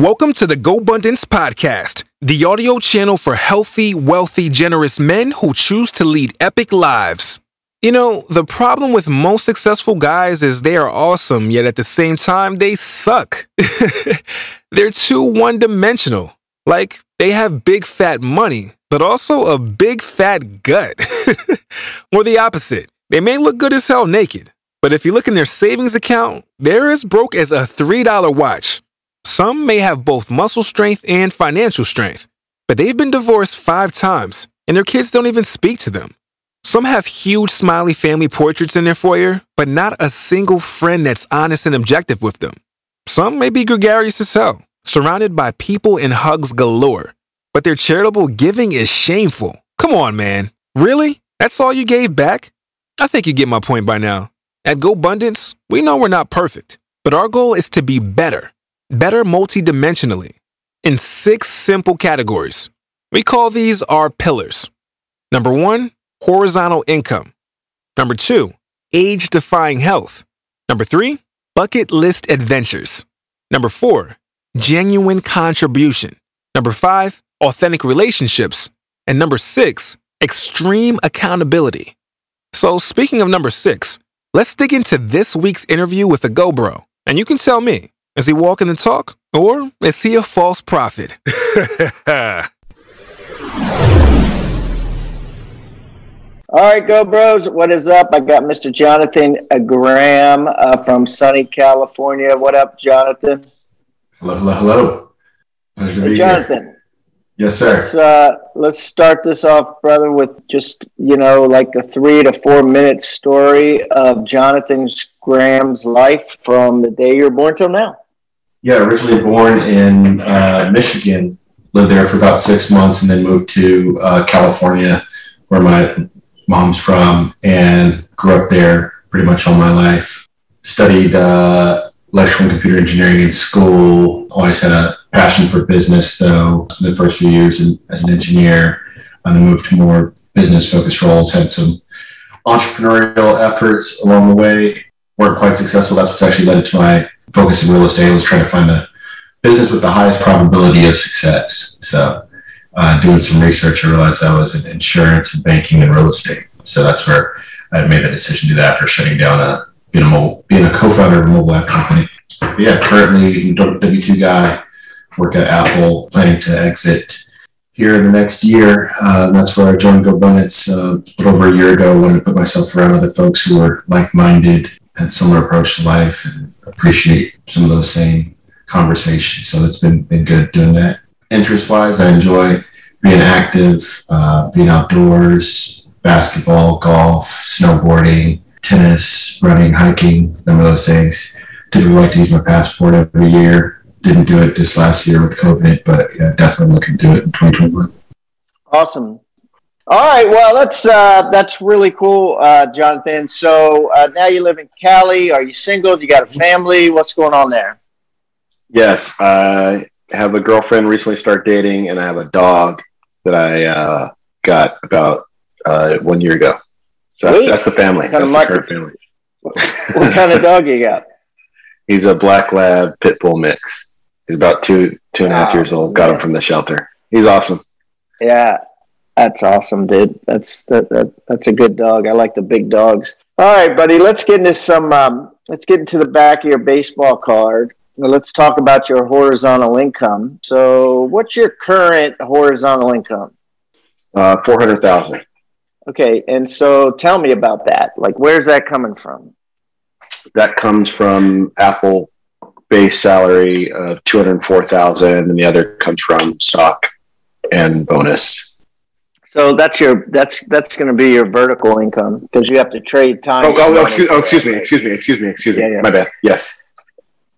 Welcome to the GoBundance Podcast, the audio channel for healthy, wealthy, generous men who choose to lead epic lives. You know, the problem with most successful guys is they are awesome, yet at the same time, they suck. They're too one dimensional. Like, they have big fat money, but also a big fat gut. or the opposite. They may look good as hell naked, but if you look in their savings account, they're as broke as a $3 watch. Some may have both muscle strength and financial strength, but they've been divorced five times, and their kids don't even speak to them. Some have huge smiley family portraits in their foyer, but not a single friend that's honest and objective with them. Some may be gregarious as hell, surrounded by people and hugs galore, but their charitable giving is shameful. Come on, man. Really? That's all you gave back? I think you get my point by now. At GoBundance, we know we're not perfect, but our goal is to be better, better multidimensionally, in six simple categories. We call these our pillars. Number one, horizontal income. Number two, age defying health. Number three, bucket list adventures. Number four, genuine contribution. Number five, authentic relationships. And number six, extreme accountability. So, speaking of number six, let's dig into this week's interview with a GoBro. And you can tell me, is he walking the talk or is he a false prophet? All right, Go Bros, what is up? I got Mr. Jonathan Graham uh, from sunny California. What up, Jonathan? Hello, hello, hello. Pleasure to Hey, be Jonathan, here. Yes, sir. let's, uh, let's start this off, brother, with just, you know, like a three to four minute story of Jonathan Graham's life from the day you were born till now. Yeah, originally born in uh, Michigan, lived there for about six months, and then moved to uh, California, where my mom's from, and grew up there pretty much all my life. Studied uh, electrical and computer engineering in school. Always had a passion for business, though. The first few years in, as an engineer, and then moved to more business-focused roles. Had some entrepreneurial efforts along the way. weren't quite successful. That's what actually led to my focus in real estate. Was trying to find the business with the highest probability of success. So, uh, doing some research, I realized I was in insurance and banking and real estate. So that's where I made the decision to do that after shutting down a being a mobile, being a co-founder of a mobile app company. But yeah, currently W two guy, work at Apple, planning to exit here in the next year. Uh, that's where I joined GoBundance uh, little over a year ago. Wanted to put myself around other folks who are like-minded and similar approach to life and appreciate some of those same conversations. So it's been been good doing that. Interest-wise, I enjoy being active, uh, being outdoors, basketball, golf, snowboarding, tennis, running, hiking, some of those things. Typically like to use my passport every year. Didn't do it this last year with COVID, but yeah, definitely looking to do it in 2021. Awesome. All right, well, that's uh, that's really cool, uh, Jonathan. So uh, now you live in Cali. Are you single? Do you got a family? What's going on there? Yes, I have a girlfriend recently started dating, and I have a dog that I uh, got about uh, one year ago. So that's, Sweet. that's the family. Of That's the current family. What kind of dog you got? He's a black lab pit bull mix. He's about two two and a half Wow, years old. Got him from the shelter. He's awesome. Yeah, that's awesome, dude. That's that, that that's a good dog. I like the big dogs. All right, buddy. Let's get into some. Um, let's get into the back of your baseball card. Let's talk about your horizontal income. So, what's your current horizontal income? Uh, Four hundred thousand. Okay, and so tell me about that. Like, where's that coming from? That comes from Apple base salary of two hundred four thousand, and the other comes from stock and bonus. So that's your that's that's going to be your vertical income because you have to trade time. Oh, oh, oh, excuse, oh, excuse me, excuse me, excuse me, excuse me. Yeah, yeah. My bad. Yes,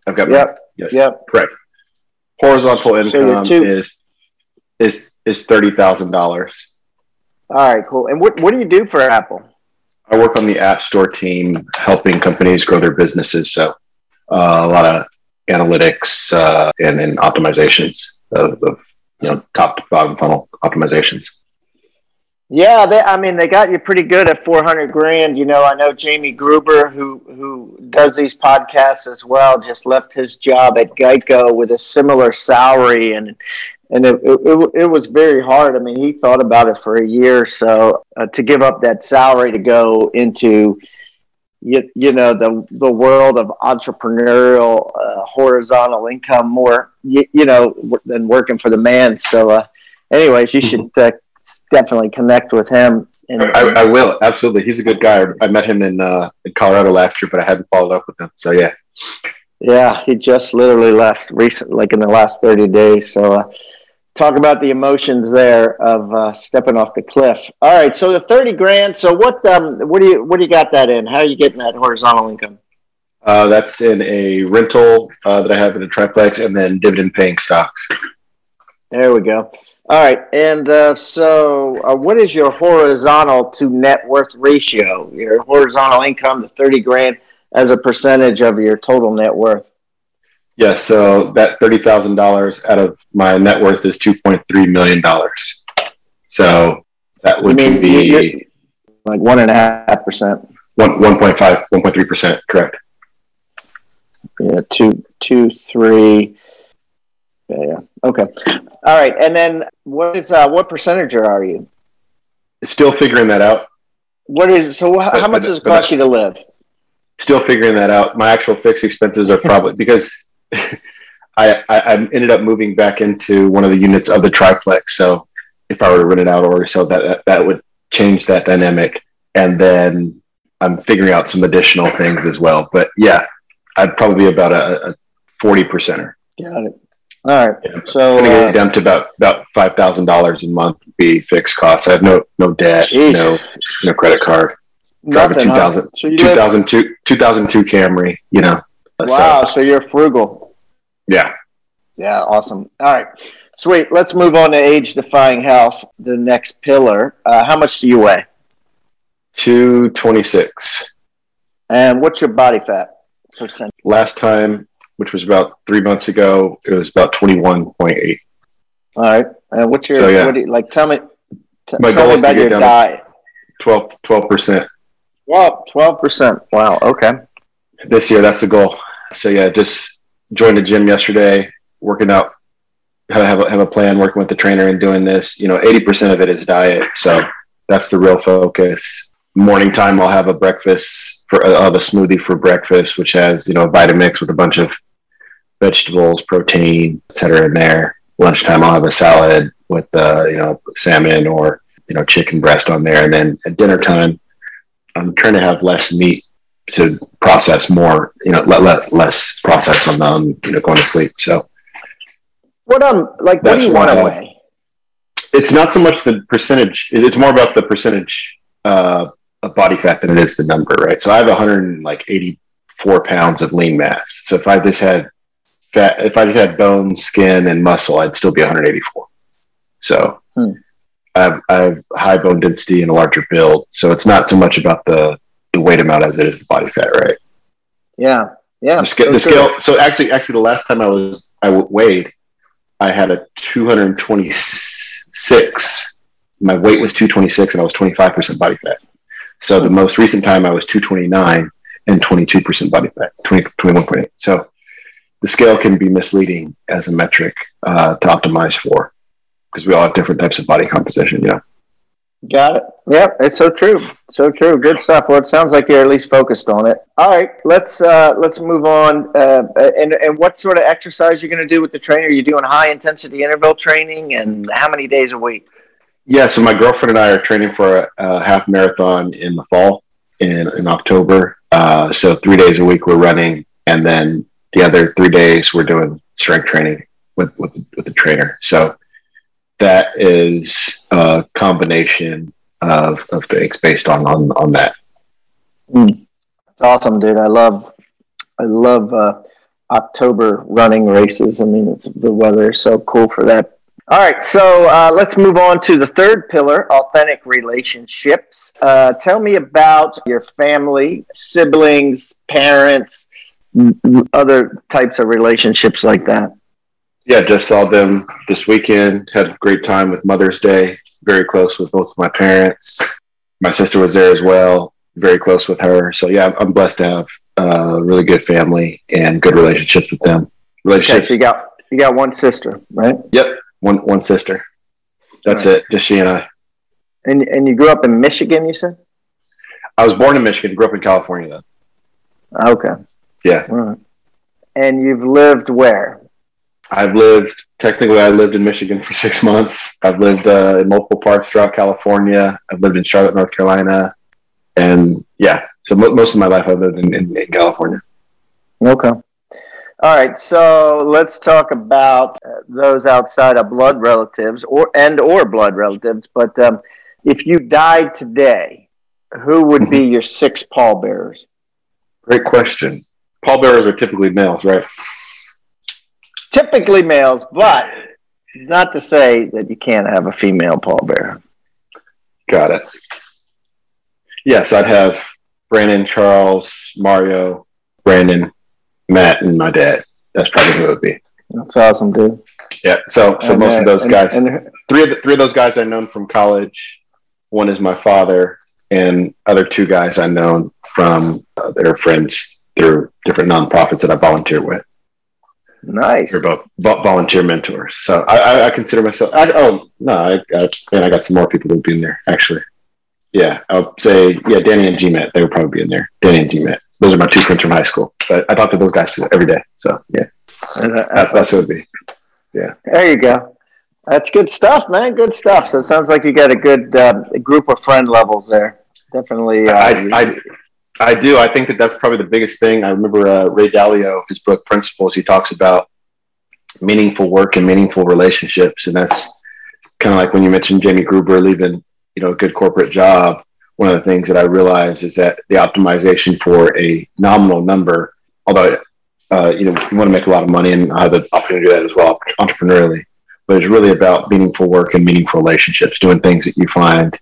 I've got. my- Yep, Yes. yep. Correct. Horizontal income two- is is is thirty thousand dollars. All right, cool. And what what do you do for Apple? I work on the App Store team, helping companies grow their businesses. So uh, a lot of analytics uh, and then optimizations of, of you know top to bottom funnel optimizations. Yeah, they, I mean, they got you pretty good at 400 grand. You know, I know Jamie Gruber, who, who does these podcasts as well, just left his job at Geico with a similar salary. And, and it, it, it was very hard. I mean, he thought about it for a year or so uh, to give up that salary to go into, you, you know, the, the world of entrepreneurial, uh, horizontal income more, you, you know, than working for the man. So, uh, anyways, you should uh, definitely connect with him. And I, I, will absolutely. He's a good guy. I met him in uh, in Colorado last year, but I hadn't followed up with him. So yeah, yeah, he just literally left recent, like in the last thirty days. So. Uh, talk about the emotions there of uh, stepping off the cliff. All right, so the thirty grand. So what um, what do you what do you got that in? How are you getting that horizontal income? Uh, that's in a rental uh, that I have in a triplex, and then dividend paying stocks. There we go. All right, and uh, so uh, what is your horizontal to net worth ratio? Your horizontal income, to thirty grand, as a percentage of your total net worth. Yeah, so that thirty thousand dollars out of my net worth is two point three million dollars. So that would be like one and a half percent. One one point five, one point three percent, correct. Yeah, two two three. Yeah, yeah. Okay. All right, and then what is uh, what percentage are you? Still figuring that out. What is so? How, but, much but, does it cost you to live? Still figuring that out. My actual fixed expenses are probably because I, I, I ended up moving back into one of the units of the triplex. So if I were to rent it out or sell that, that would change that dynamic. And then I'm figuring out some additional things as well. But yeah, I'd probably be about a, a 40 percenter. Got it. All right. Yeah. So uh, down to about about five thousand dollars a month be fixed costs. I have no no debt, geez. no no credit card. Drive a 2000, huh? so 2002, 2002 Camry, you know. Wow, so. so you're frugal. Yeah. Yeah, awesome. All right. Sweet. Let's move on to age defying health, the next pillar. Uh, how much do you weigh? 226. And what's your body fat percent? Last time which was about three months ago. It was about twenty one point eight. All right. And what's your so, yeah. what you, like? Tell me. T- My tell goal me about your diet. 12 percent. Well, twelve percent. Wow. Okay. This year, that's the goal. So yeah, just joined the gym yesterday, working out. Have a, have a plan, working with the trainer, and doing this. You know, eighty percent of it is diet. So that's the real focus morning time I'll have a breakfast for I'll a smoothie for breakfast, which has you know Vitamix with a bunch of vegetables, protein, etc. in there. Lunchtime, I'll have a salad with uh, you know salmon or you know chicken breast on there, and then at dinner time, I'm trying to have less meat to process more. You know, let, let less process on them. You know, going to sleep. So, what um like what do you want weigh? It's not so much the percentage. It's more about the percentage uh, of body fat than it is the number, right? So I have 184 pounds of lean mass. So if I just had fat, if I just had bone, skin, and muscle, I'd still be 184. So hmm. I, have, I have high bone density and a larger build. So it's not so much about the the weight amount as it is the body fat, right? Yeah, yeah. The, scale, the scale. So actually, actually, the last time I was I weighed, I had a 226. My weight was 226, and I was 25 percent body fat. So the most recent time I was 229 and 22% body fat, 20, 21.8. So the scale can be misleading as a metric uh, to optimize for because we all have different types of body composition. Yeah. Got it. Yep, it's so true. So true. Good stuff. Well, it sounds like you're at least focused on it. All right, let's uh, let's move on. Uh, and and what sort of exercise you're going to do with the trainer? Are you doing high intensity interval training, and how many days a week? Yeah, so my girlfriend and I are training for a, a half marathon in the fall in, in October. Uh, so three days a week we're running, and then the other three days we're doing strength training with with, with the trainer. So that is a combination of, of things based on on, on that. Mm. That's awesome, dude. I love I love uh, October running races. I mean, the weather is so cool for that all right, so uh, let's move on to the third pillar authentic relationships. Uh, tell me about your family, siblings, parents, other types of relationships like that. Yeah, just saw them this weekend. Had a great time with Mother's Day. very close with both of my parents. My sister was there as well, very close with her. So yeah, I'm blessed to have a uh, really good family and good relationships with them. Relationships. Okay, so you got you got one sister, right? Yep, one one sister. That's it. Just she and I. And and you grew up in Michigan, you said? I was born in Michigan, grew up in California though. Okay. Yeah. Right. And you've lived where? I've lived technically. I lived in Michigan for six months. I've lived uh, in multiple parts throughout California. I've lived in Charlotte, North Carolina, and yeah. So mo- most of my life I've lived in, in, in California. Okay. All right, so let's talk about uh, those outside of blood relatives or and or blood relatives. But um, if you died today, who would be your six pallbearers? Great question. Pallbearers are typically males, right? Typically males, but not to say that you can't have a female pallbearer. Got it. Yes, I'd have Brandon, Charles, Mario, Brandon, Matt, and my dad. That's probably who it would be. That's awesome, dude. Yeah. So, so and, most uh, of those guys, and, and, three of the three of those guys I known from college. One is my father, and other two guys I known from uh, their friends through different nonprofits that I volunteer with. Nice. They're both volunteer mentors. So I, I, I consider myself. I, oh no, I, I, and I got some more people who'd be in there actually. Yeah, I'll say yeah, Danny and GMet. They would probably be in there. Danny and GMet those are my two friends from high school. But I talk to those guys every day. So yeah, that's that's what it'd be. Yeah. There you go. That's good stuff, man. Good stuff. So it sounds like you got a good uh, group of friend levels there. Definitely. Uh, I, I, I do. I think that that's probably the biggest thing. I remember uh, Ray Dalio, his book Principles. He talks about meaningful work and meaningful relationships, and that's kind of like when you mentioned Jamie Gruber leaving, you know, a good corporate job one of the things that I realized is that the optimization for a nominal number, although uh, you know you want to make a lot of money and I have the opportunity to do that as well entrepreneurially, but it's really about meaningful work and meaningful relationships, doing things that you find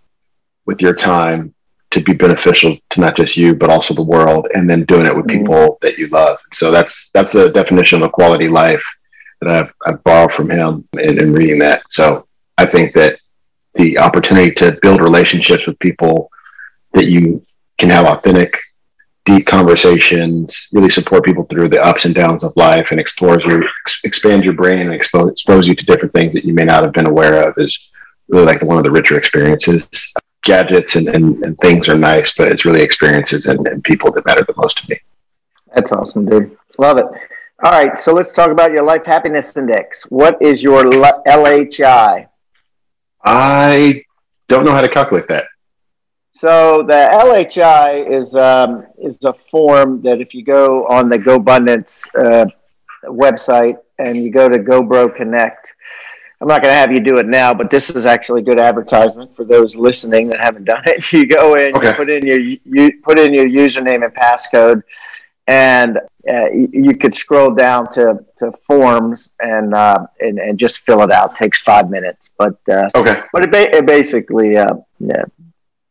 with your time to be beneficial to not just you but also the world, and then doing it with mm-hmm. people that you love. So that's that's a definition of a quality life that I've, I've borrowed from him in, in reading that. So I think that the opportunity to build relationships with people that you can have authentic, deep conversations, really support people through the ups and downs of life, and explores your expand your brain and expose, expose you to different things that you may not have been aware of. Is really like one of the richer experiences. Gadgets and, and, and things are nice, but it's really experiences and, and people that matter the most to me. That's awesome, dude. Love it. All right, so let's talk about your life happiness index. What is your LHI? I don't know how to calculate that. So the LHI is um, is a form that if you go on the GoBundance uh, website and you go to GoBro Connect, I'm not going to have you do it now, but this is actually good advertisement for those listening that haven't done it. You go in, okay. you put in your you put in your username and passcode, and uh, you, could scroll down to, to forms and, uh, and and just fill it out. It takes five minutes, but uh, okay. But it, ba- it basically uh, yeah,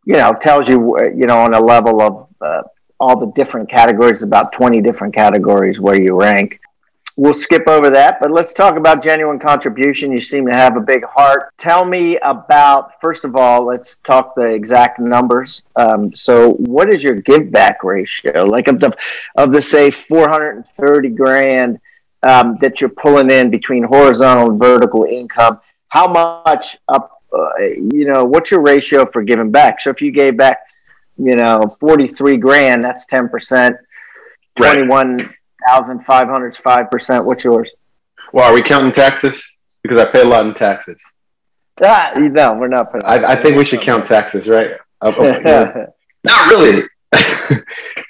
you know, tells you, you know, on a level of uh, all the different categories, about 20 different categories where you rank. We'll skip over that, but let's talk about genuine contribution. You seem to have a big heart. Tell me about, first of all, let's talk the exact numbers. Um, so, what is your give back ratio? Like, of the, of the say, 430 grand um, that you're pulling in between horizontal and vertical income, how much up uh, you know, what's your ratio for giving back? So if you gave back, you know, 43 grand, that's 10%. 21,500 is 5%. What's yours? Well, are we counting taxes? Because I pay a lot in taxes. Ah, no, we're not. I, I think we should count taxes, right? not really.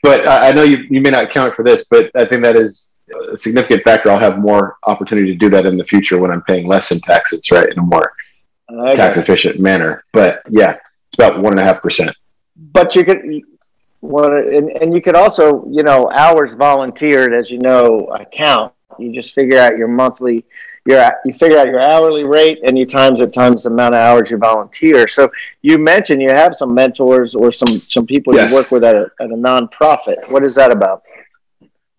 but I, I know you, you may not count for this, but I think that is a significant factor. I'll have more opportunity to do that in the future when I'm paying less in taxes, right? In a more okay. tax efficient manner. But yeah, it's about one and a half percent. But you could, well, and, and you could also, you know, hours volunteered, as you know, account. You just figure out your monthly, your you figure out your hourly rate, and you times it times the amount of hours you volunteer. So you mentioned you have some mentors or some some people yes. you work with at a, at a nonprofit. What is that about?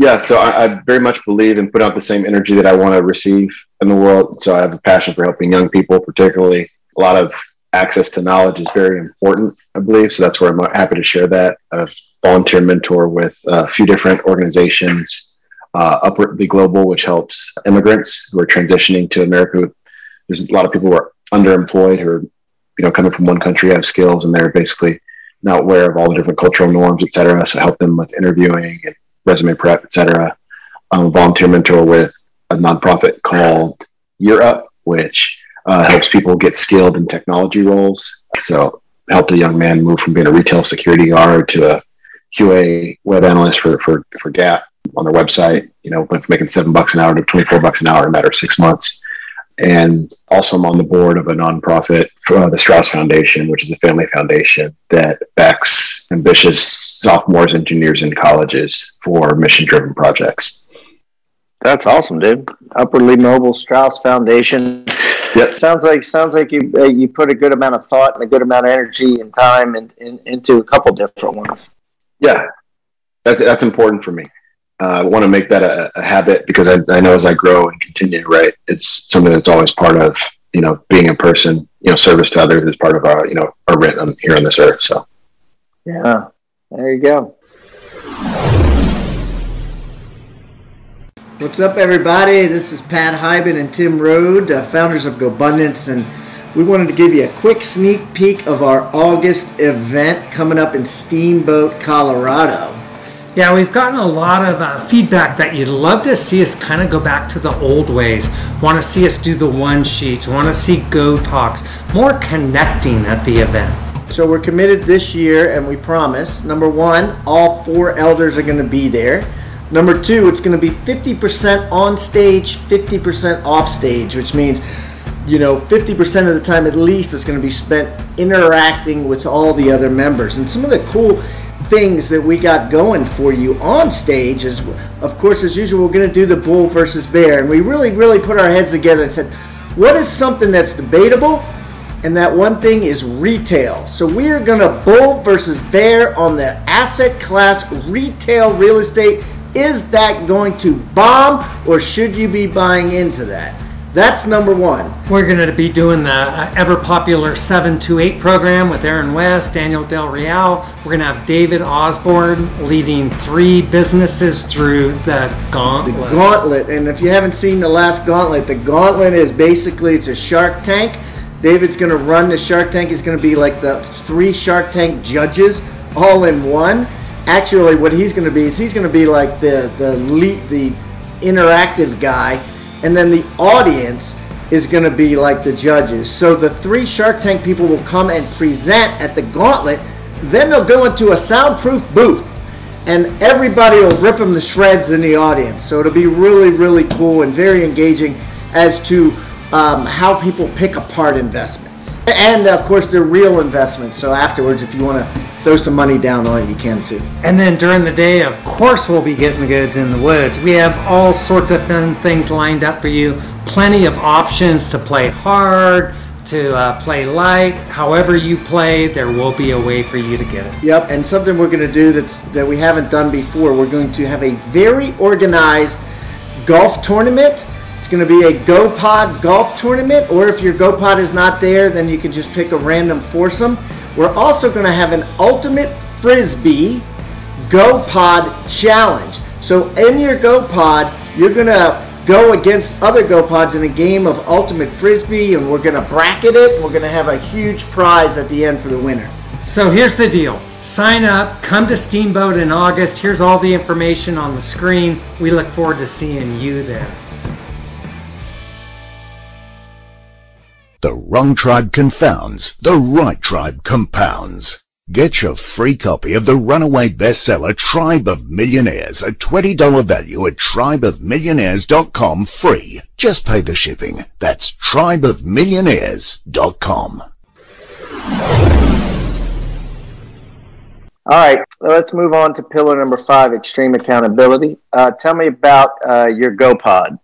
Yeah, so I, I, very much believe and put out the same energy that I want to receive in the world. So I have a passion for helping young people, particularly a lot of access to knowledge is very important, I believe. So that's where I'm happy to share that. I've volunteer mentor with a few different organizations, uh, Upwardly Global, which helps immigrants who are transitioning to America. There's a lot of people who are underemployed who are, you know, coming from one country, have skills, and they're basically not aware of all the different cultural norms, et cetera. So help them with interviewing and resume prep, et cetera. I'm a volunteer mentor with a nonprofit called Year Up, which uh, helps people get skilled in technology roles. So helped a young man move from being a retail security guard to a QA web analyst for, for, for Gap on their website, you know, went from making seven bucks an hour to 24 bucks an hour in a matter of six months. And also, I'm on the board of a nonprofit, uh, the Strauss Foundation, which is a family foundation that backs ambitious sophomores, engineers, and colleges for mission driven projects. That's awesome, dude. Upwardly Mobile Strauss Foundation. Yep. Sounds like sounds like you uh, you put a good amount of thought and a good amount of energy and time in, in, into a couple different ones. Yeah, that's that's important for me. Uh, I want to make that a, a habit because I, I, know as I grow and continue, right, it's something that's always part of you know being a person. You know, service to others is part of our you know our rent here on this earth. So, yeah, there you go. What's up, everybody? This is Pat Hiban and Tim Rhode, uh, founders of GoBundance, and we wanted to give you a quick sneak peek of our August event coming up in Steamboat, Colorado. Yeah, we've gotten a lot of uh, feedback that you'd love to see us kind of go back to the old ways. Want to see us do the one sheets, want to see Go Talks, more connecting at the event. So we're committed this year, and we promise number one, all four elders are going to be there. Number two, it's going to be 50% on stage, 50% off stage, which means, you know, 50% of the time at least is going to be spent interacting with all the other members. And some of the cool things that we got going for you on stage is, of course, as usual, we're going to do the bull versus bear. And we really, really put our heads together and said, what is something that's debatable? And that one thing is retail. So we are going to bull versus bear on the asset class retail real estate is that going to bomb or should you be buying into that? That's number one. We're going to be doing the uh, ever popular 728 program with Aaron West, Daniel Del Real. We're going to have David Osborne leading three businesses through the gauntlet. The gauntlet. And if you haven't seen the last gauntlet, the gauntlet is basically it's a Shark Tank. David's going to run the Shark Tank. He's going to be like the three Shark Tank judges all in one actually what he's going to be is he's going to be like the the lead, the interactive guy and then the audience is going to be like the judges. So the three shark tank people will come and present at the gauntlet. Then they'll go into a soundproof booth and everybody will rip them to shreds in the audience. So it'll be really really cool and very engaging as to um, how people pick apart investments. And of course they're real investments. So afterwards if you want to throw some money down on it, you can too. And then during the day, of course, we'll be getting the goods in the woods. We have all sorts of fun things lined up for you. Plenty of options to play hard, to uh, play light. However you play, there will be a way for you to get it. Yep, and something we're going to do that's that we haven't done before. We're going to have a very organized golf tournament. It's going to be a GoPod golf tournament, or if your GoPod is not there, then you can just pick a random foursome. We're also going to have an ultimate frisbee GoPod challenge. So in your GoPod, you're going to go against other GoPods in a game of ultimate frisbee, and we're going to bracket it. We're going to have a huge prize at the end for the winner. So here's the deal. Sign up, come to Steamboat in August. Here's all the information on the screen. We look forward to seeing you there. The wrong tribe confounds, the right tribe compounds. Get your free copy of the runaway bestseller Tribe of Millionaires, a $20 value at tribeofmillionaires.com free. Just pay the shipping. That's tribeofmillionaires.com. All right, let's move on to pillar number five, extreme accountability. Uh, tell me about uh, your GoPod.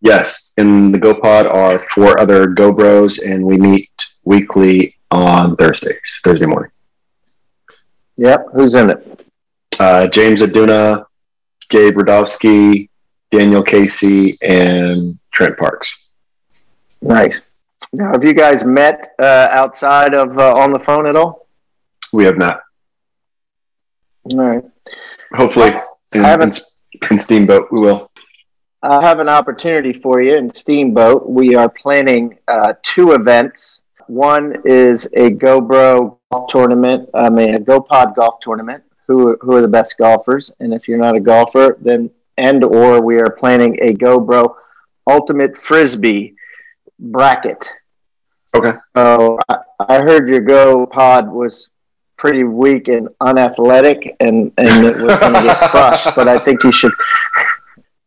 Yes, in the GoPod are four other Go Bros, and we meet weekly on Thursdays, Thursday morning. Yep, who's in it? Uh, James Aduna, Gabe Radowski, Daniel Casey, and Trent Parks. Nice. Now, have you guys met uh, outside of uh, on the phone at all? We have not. All right. Hopefully, in, I haven't- in, in Steamboat, we will. I have an opportunity for you in Steamboat. We are planning uh, two events. One is a GoBro golf tournament. I mean, a GoPod golf tournament. Who who are the best golfers? And if you're not a golfer, then and or we are planning a GoBro Ultimate Frisbee bracket. Okay. So I, I heard your GoPod was pretty weak and unathletic, and and it was going to get crushed. But I think you should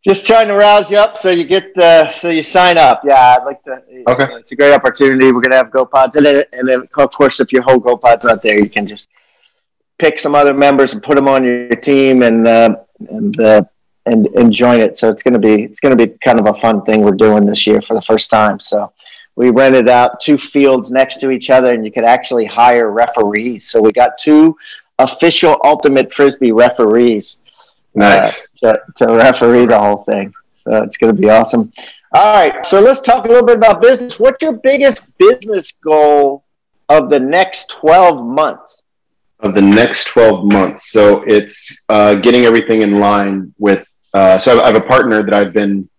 just trying to rouse you up so you get uh, so you sign up. Yeah, I'd like to. Okay. it's a great opportunity. We're gonna have GoPods in it, and then of course, if your whole GoPod's not there, you can just pick some other members and put them on your team and uh, and uh, and and join it. So it's gonna be it's gonna be kind of a fun thing we're doing this year for the first time. So we rented out two fields next to each other, and you could actually hire referees. So we got two official ultimate frisbee referees Nice. uh, to, to referee the whole thing. So it's going to be awesome. All right, so let's talk a little bit about business. What's your biggest business goal of the next 12 months? of the next 12 months. So it's uh, getting everything in line with. Uh, so I have a partner that I've been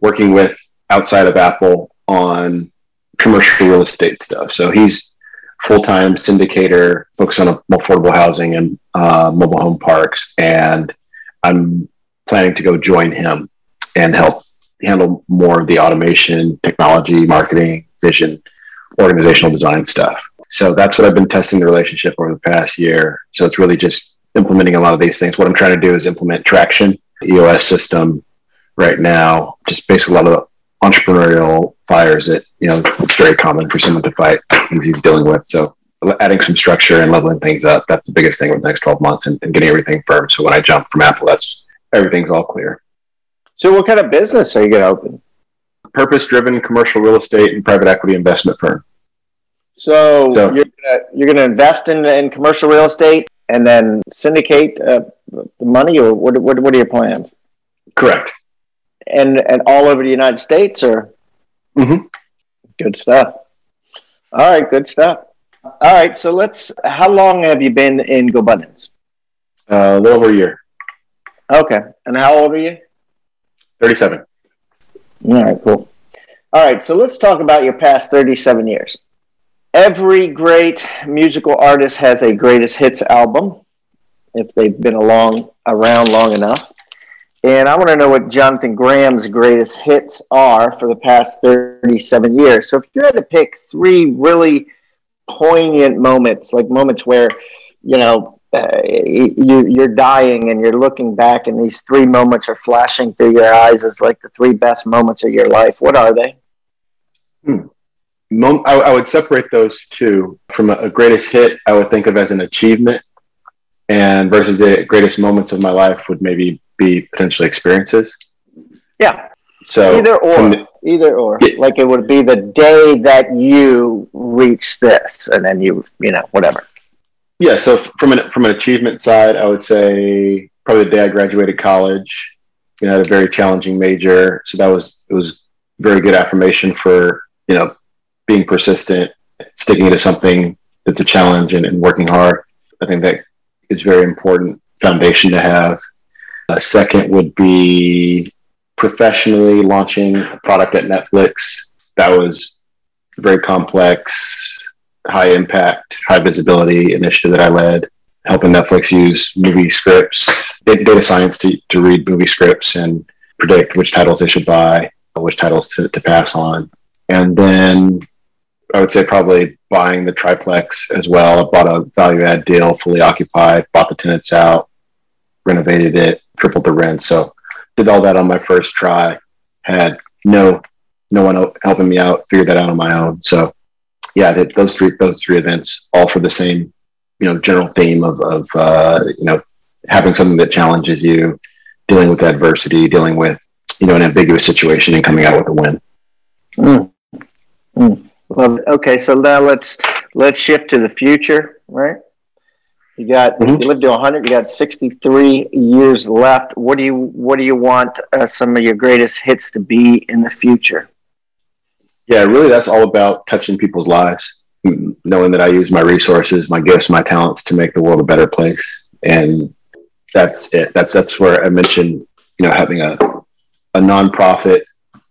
working with outside of Apple on commercial real estate stuff. So he's full time syndicator, focused on affordable housing and uh, mobile home parks, and I'm planning to go join him and help handle more of the automation, technology, marketing, vision, organizational design stuff. So that's what I've been testing the relationship over the past year. So it's really just implementing a lot of these things. What I'm trying to do is implement Traction, EOS system right now, just basically a lot of entrepreneurial fires that, you know, it's very common for someone to fight things he's dealing with. So adding some structure and leveling things up, that's the biggest thing over the next 12 months and, and getting everything firm. So when I jump from Apple, that's everything's all clear. So, what kind of business are you going to open? Purpose driven commercial real estate and private equity investment firm. So, So- you're gonna, you're going to invest in, in commercial real estate and then syndicate uh, the money, or what, what, what are your plans? Correct. And, and all over the United States, or? Mm-hmm. Good stuff. All right, good stuff. All right, so let's. How long have you been in GoBundance? Uh, a little over a year, Okay, and how old are you? 37. All right, cool. All right, so let's talk about your past 37 years. Every great musical artist has a greatest hits album if they've been along around long enough. And I want to know what Jonathan Graham's greatest hits are for the past 37 years. So if you had to pick three really poignant moments, like moments where, you know, uh, you, you're dying and you're looking back and these three moments are flashing through your eyes as like the three best moments of your life. What are they? Mom, I, I would separate those two from a, a greatest hit. I would think of as an achievement, and versus the greatest moments of my life would maybe be potentially experiences. Yeah, So either or, the- either or. Yeah. Like it would be the day that you reach this, and then you, you know, whatever. yeah. So from an from an achievement side, I would say probably the day I graduated college. You know, had a very challenging major, so that was it was very good affirmation for you know being persistent, sticking to something that's a challenge, and, and working hard. I think that is very important foundation to have. Uh, second would be professionally launching a product at Netflix. That was very complex, high impact, high visibility initiative that I led, helping Netflix use movie scripts, data science to, to read movie scripts and predict which titles they should buy, which titles to, to pass on. And then I would say probably buying the triplex as well. I bought a value add deal, fully occupied, bought the tenants out, renovated it, tripled the rent. So did all that on my first try. Had no no one helping me out. figure that out on my own. So yeah, those three those three events all for the same you know general theme of of uh, you know having something that challenges you, dealing with adversity, dealing with you know an ambiguous situation, and coming out with a win. Love it. Okay, so now let's let's shift to the future, right? You got Mhm. you lived to 100. You got 63 years left. What do you what do you want uh, some of your greatest hits to be in the future? Yeah, really, that's all about touching people's lives, knowing that I use my resources, my gifts, my talents to make the world a better place, and that's it. That's that's where I mentioned, you know, having a a nonprofit,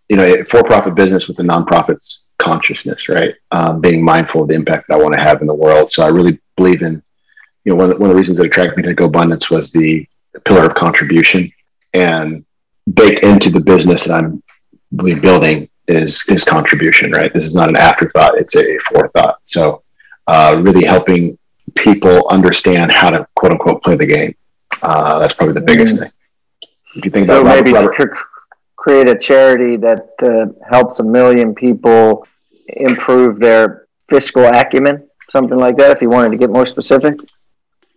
you know, for-profit business with a nonprofit's consciousness, right? Um, being mindful of the impact that I want to have in the world. So I really believe in, you know, one of the, one of the reasons that attracted me to GoBundance was the pillar of contribution, and baked into the business that I'm building is is contribution, right? This is not an afterthought; it's a forethought. So, uh, really helping people understand how to quote unquote play the game. Uh, that's probably the biggest mm-hmm. thing. If you think so about maybe Robert, create a charity that uh, helps a million people improve their fiscal acumen, something like that. If you wanted to get more specific.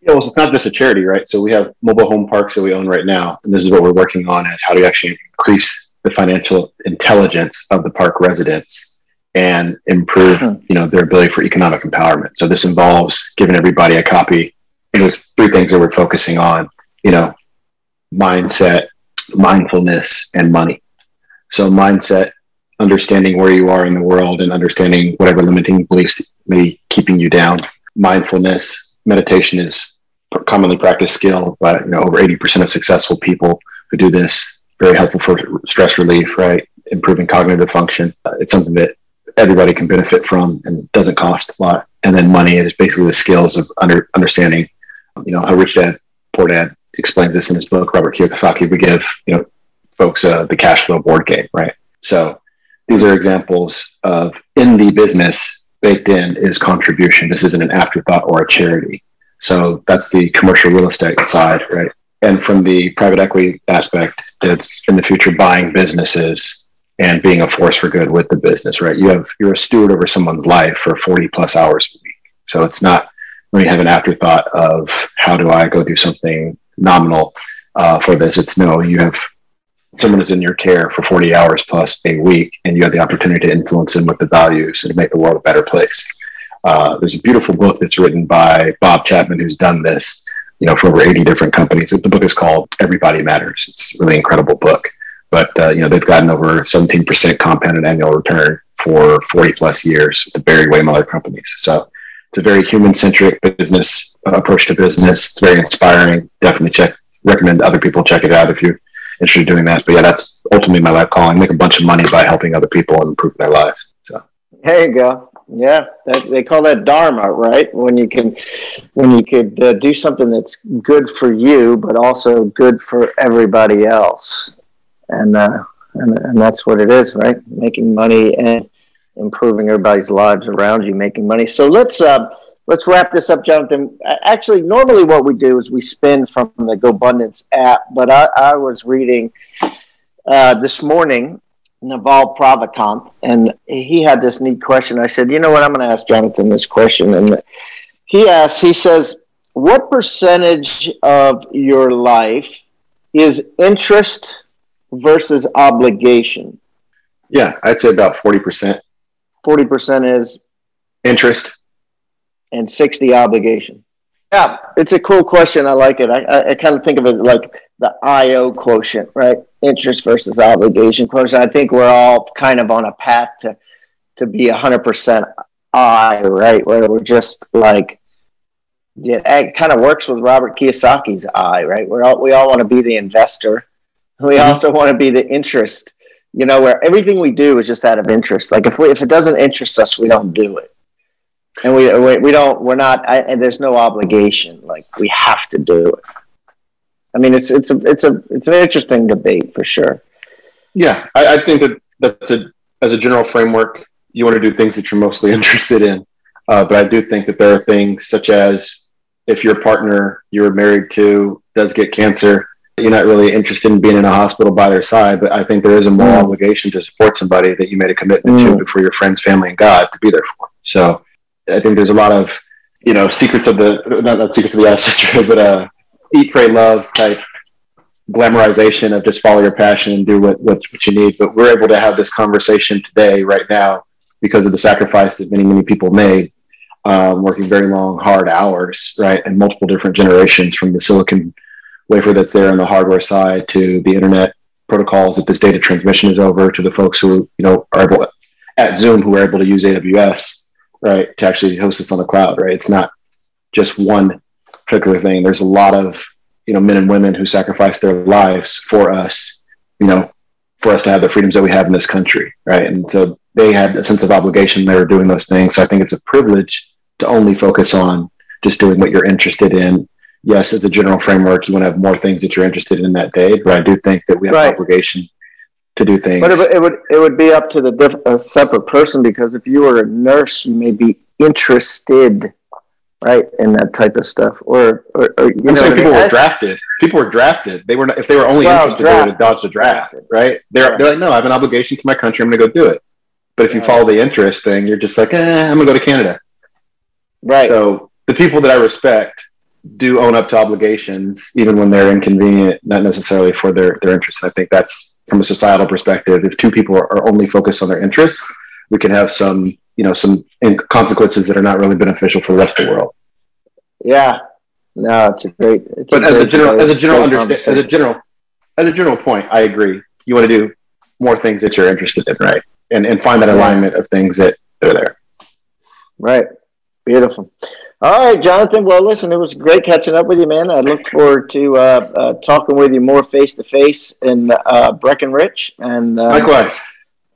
Yeah, well, it's not just a charity, right? So we have mobile home parks that we own right now, and this is what we're working on: is how do you actually increase the financial intelligence of the park residents and improve, hmm. you know, their ability for economic empowerment. So this involves giving everybody a copy. And there's three things that we're focusing on: you know, mindset, mindfulness, and money. So mindset, understanding where you are in the world and understanding whatever limiting beliefs may be keeping you down. Mindfulness, meditation is commonly practiced skill, but you know over 80% of successful people who do this very helpful for stress relief, right? Improving cognitive function. Uh, it's something that everybody can benefit from and doesn't cost a lot. And then money is basically the skills of under, understanding, you know, how Rich Dad, Poor Dad explains this in his book, Robert Kiyosaki. We give, you know, folks uh, the cash flow board game, right? So these are examples of in the business baked in is contribution. This isn't an afterthought or a charity. So that's the commercial real estate side, right? And from the private equity aspect, it's in the future buying businesses and being a force for good with the business, right? You have you're a steward over someone's life for 40 plus hours a week. So it's not when you have an afterthought of how do I go do something nominal uh, for this. It's no, you have someone is in your care for 40 hours plus a week, and you have the opportunity to influence them with the values and to make the world a better place. Uh, there's a beautiful book that's written by Bob Chapman who's done this, you know, for over 80 different companies. The book is called Everybody Matters. It's a really incredible book. But, uh, you know, they've gotten over 17% compounded annual return for 40 plus years with the Barry Wehmiller companies. So it's a very human centric business uh, approach to business. It's very inspiring. Definitely check, recommend other people check it out if you're interested in doing that. But yeah, that's ultimately my life calling. Make a bunch of money by helping other people and improve their lives. So there you go. Yeah, that, they call that dharma, right? When you can, when you could uh, do something that's good for you, but also good for everybody else, and uh, and and that's what it is, right? Making money and improving everybody's lives around you, making money. So let's uh, let's wrap this up, Jonathan. Actually, normally what we do is we spin from the GoBundance app, but I, I was reading uh, this morning Naval Ravikant, and he had this neat question. I said, you know what, I'm going to ask Jonathan this question. And he asks, he says, what percentage of your life is interest versus obligation? Yeah, I'd say about 40%. 40% is interest and 60 obligation. Yeah, it's a cool question. I like it. I, I, I kind of think of it like the IO quotient, right? Interest versus obligation quotient. I think we're all kind of on a path to to be hundred percent I, right? Where we're just like, yeah, it kind of works with Robert Kiyosaki's I, right? We're all we all want to be the investor. We mm-hmm. also want to be the interest. You know, where everything we do is just out of interest. Like if we if it doesn't interest us, we don't do it and we, we, we don't we're not I, and there's no obligation like we have to do it I mean, it's it's a it's a it's an interesting debate for sure. Yeah, I, I think that that's a as a general framework, you want to do things that you're mostly interested in. Uh, but I do think that there are things such as if your partner you're married to does get cancer, you're not really interested in being in a hospital by their side. But I think there is a moral mm. obligation to support somebody that you made a commitment mm. to before your friends, family, and God to be there for. So I think there's a lot of you know secrets of the not, not secrets of the ancestry, but uh, eat, pray, love type glamorization of just follow your passion and do what, what, what you need. But we're able to have this conversation today, right now, because of the sacrifice that many, many people made, um, working very long, hard hours, right? And multiple different generations from the silicon wafer that's there on the hardware side to the internet protocols that this data transmission is over to the folks who, you know, are able, at Zoom who are able to use AWS, right, to actually host this on the cloud, right? It's not just one particular thing. There's a lot of you know men and women who sacrifice their lives for us, you know, for us to have the freedoms that we have in this country, right? And so they had a sense of obligation. They were doing those things. So I think it's a privilege to only focus on just doing what you're interested in. Yes, as a general framework, you want to have more things that you're interested in that day, but I do think that we have Right. an obligation to do things. But it, would- it would it would be up to the diff- a separate person because if you were a nurse, you may be interested, right, And that type of stuff, or or, or you I'm know, saying what I people mean? were drafted. People were drafted. They were not, if they were only Well, interested, they would have dodged the draft, right? They're they're like, no, I have an obligation to my country. I'm going to go do it. But if you Right. follow the interest thing, you're just like, eh, I'm going to go to Canada. right? So the people that I respect do own up to obligations, even when they're inconvenient, not necessarily for their their interests. I think that's from a societal perspective. If two people are, are only focused on their interests, we can have some you know some consequences that are not really beneficial for the rest of the world. yeah, no, it's a great. It's But as a general, as a general great understand, as a general, as a general point, I agree. You want to do more things that you're interested in, right? And and find that alignment of things that that are there. Right. Beautiful. All right, Jonathan. Well, listen, it was great catching up with you, man. I look forward to uh, uh, talking with you more face to face in uh, Breckenridge and uh, Likewise,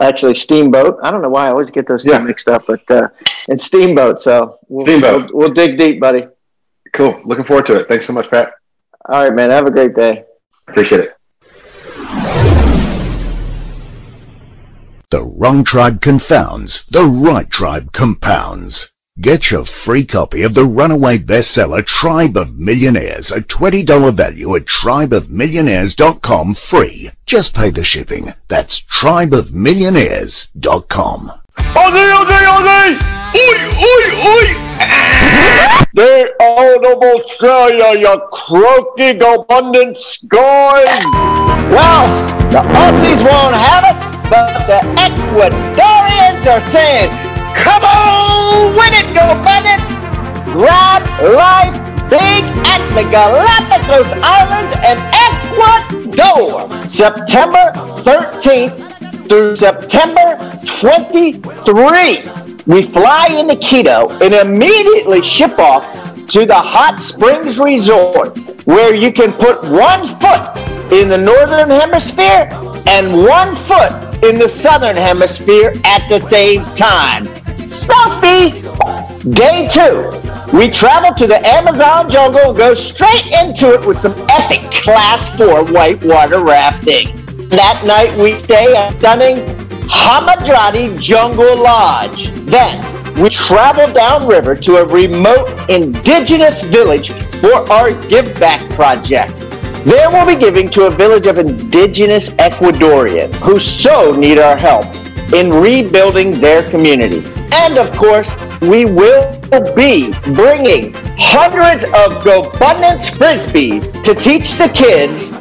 actually Steamboat. I don't know why I always get those two Yeah. mixed up, but uh, and Steamboat. So we'll, Steamboat. We'll, we'll dig deep, buddy. cool. Looking forward to it. Thanks so much, Pat. All right, man. Have a great day. Appreciate it. The wrong tribe confounds, the right tribe compounds. Get your free copy of the runaway bestseller Tribe of Millionaires, a $20 value at tribeofmillionaires.com free. Just pay the shipping. That's tribeofmillionaires.com. The out of Australia, you croaking abundance guys. Well, the Aussies won't have us, but the Ecuadorians are saying, come on win it, GoBundance! Grab life big at the Galapagos Islands and Ecuador, September 13th through September 23. We fly into Quito and immediately ship off to the Hot Springs Resort, where you can put one foot in the northern hemisphere and one foot in the southern hemisphere at the same time. Sophie! Day two, we travel to the Amazon jungle and go straight into it with some epic class 4 whitewater rafting. That night we stay at stunning Hamadryade Jungle Lodge. Then we travel downriver to a remote indigenous village for our Give Back project. There we'll be giving to a village of indigenous Ecuadorians who so need our help in rebuilding their community. And of course, we will be bringing hundreds of GoBundance Frisbees to teach the kids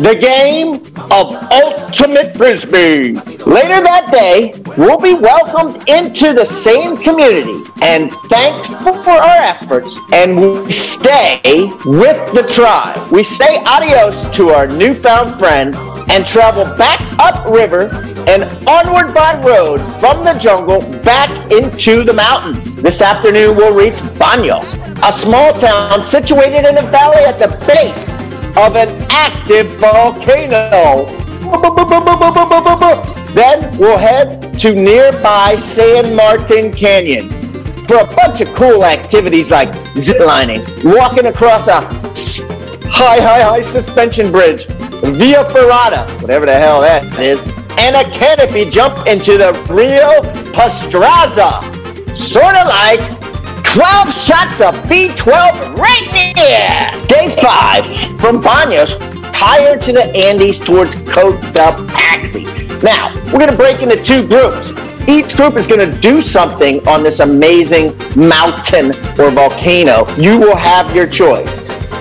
the game of Ultimate Frisbee. Later that day, we'll be welcomed into the same community and thanked for our efforts, and we stay with the tribe. We say adios to our newfound friends and travel back upriver and onward by road from the jungle back into the mountains. This afternoon, we'll reach Baños, a small town situated in a valley at the base of an active volcano. Then we'll head to nearby San Martin Canyon for a bunch of cool activities like ziplining, walking across a high, high, high suspension bridge, Via Ferrata, whatever the hell that is, and a canopy jump into the Rio Pastaza. Sort of like 12 shots of B12 right here. Day five from Baños, higher to the Andes towards Cotopaxi. Now, we're going to break into two groups. Each group is going to do something on this amazing mountain or volcano. You will have your choice.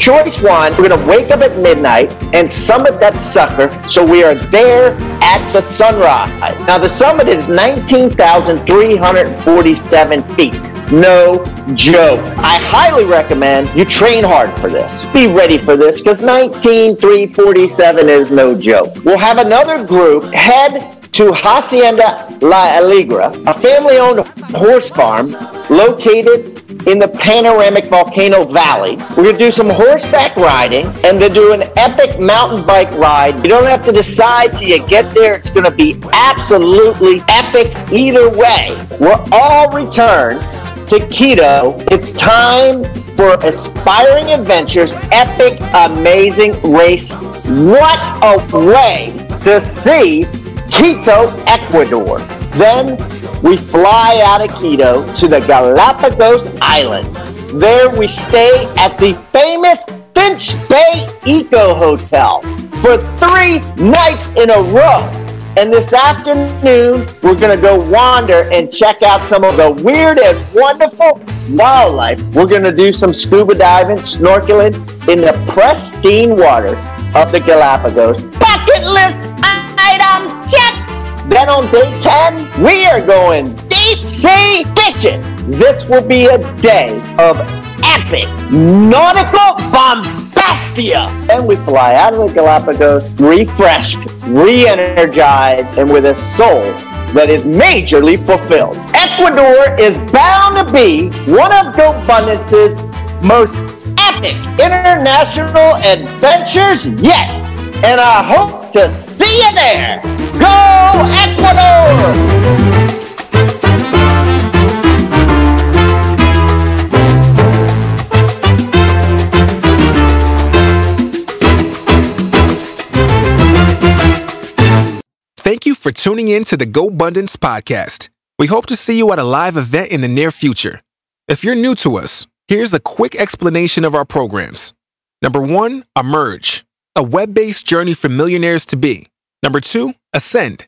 Choice one, we're going to wake up at midnight and summit that sucker so we are there at the sunrise. Now, the summit is 19,347 feet. No joke. I highly recommend you train hard for this. Be ready for this because 19347 is no joke. We'll have another group head to Hacienda La Alegría, a family owned horse farm located in the panoramic Volcano Valley. We're going to do some horseback riding and to do an epic mountain bike ride. You don't have to decide till you get there. It's going to be absolutely epic either way. We're all returned to Quito. It's time for aspiring adventures, epic, amazing race. What a way to see Quito, Ecuador. Then we fly out of Quito to the Galapagos Islands. There we stay at the famous Finch Bay Eco Hotel for three nights in a row. And this afternoon, we're going to go wander and check out some of the weird and wonderful wildlife. We're going to do some scuba diving, snorkeling in the pristine waters of the Galapagos. Bucket list! Then on day 10, we are going deep sea fishing. This will be a day of epic nautical bombastia. And we fly out of the Galapagos refreshed, re-energized, and with a soul that is majorly fulfilled. Ecuador is bound to be one of GoBundance's most epic international adventures yet. And I hope to see you there. Go Ecuador! Thank you for tuning in to the GoBundance podcast. We hope to see you at a live event in the near future. If you're new to us, here's a quick explanation of our programs. Number one, Emerge, a web based journey for millionaires to be. Number two, Ascend,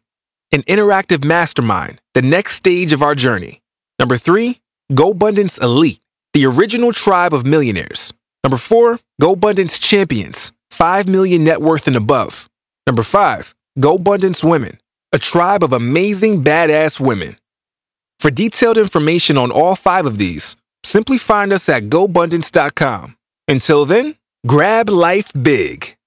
an interactive mastermind, the next stage of our journey. Number three, GoBundance Elite, the original tribe of millionaires. Number four, GoBundance Champions, 5 million net worth and above. Number five, GoBundance Women, a tribe of amazing badass women. For detailed information on all five of these, simply find us at GoBundance.com. Until then, grab life big.